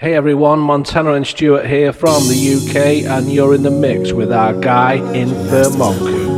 Hey everyone, Montana and Stuart here from the UK, and you're in the mix with our guy Infermonku.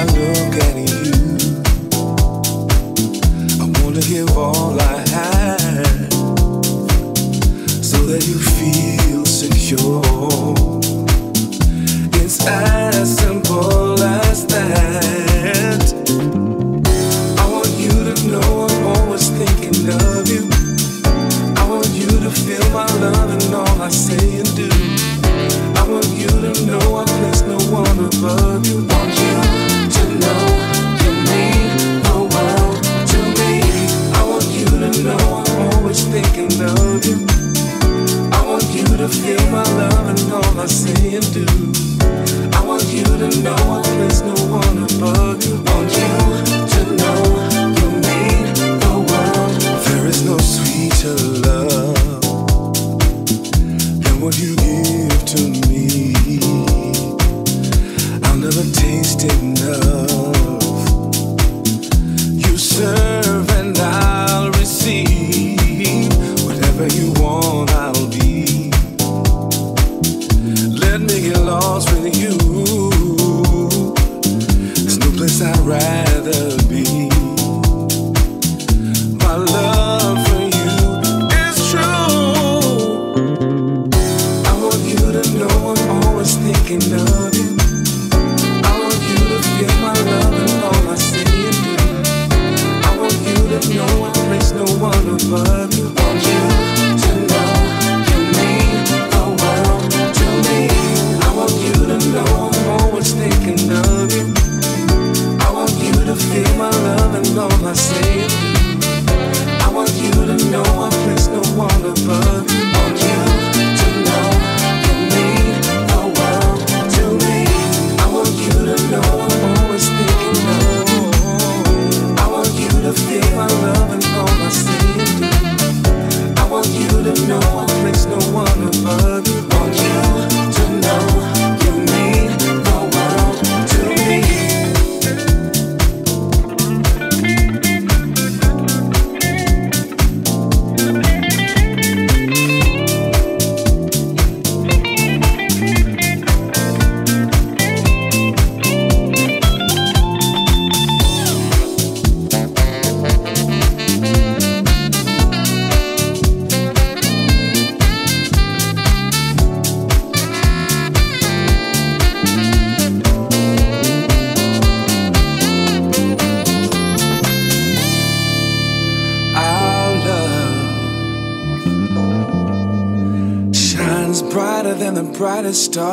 I look at you. Star.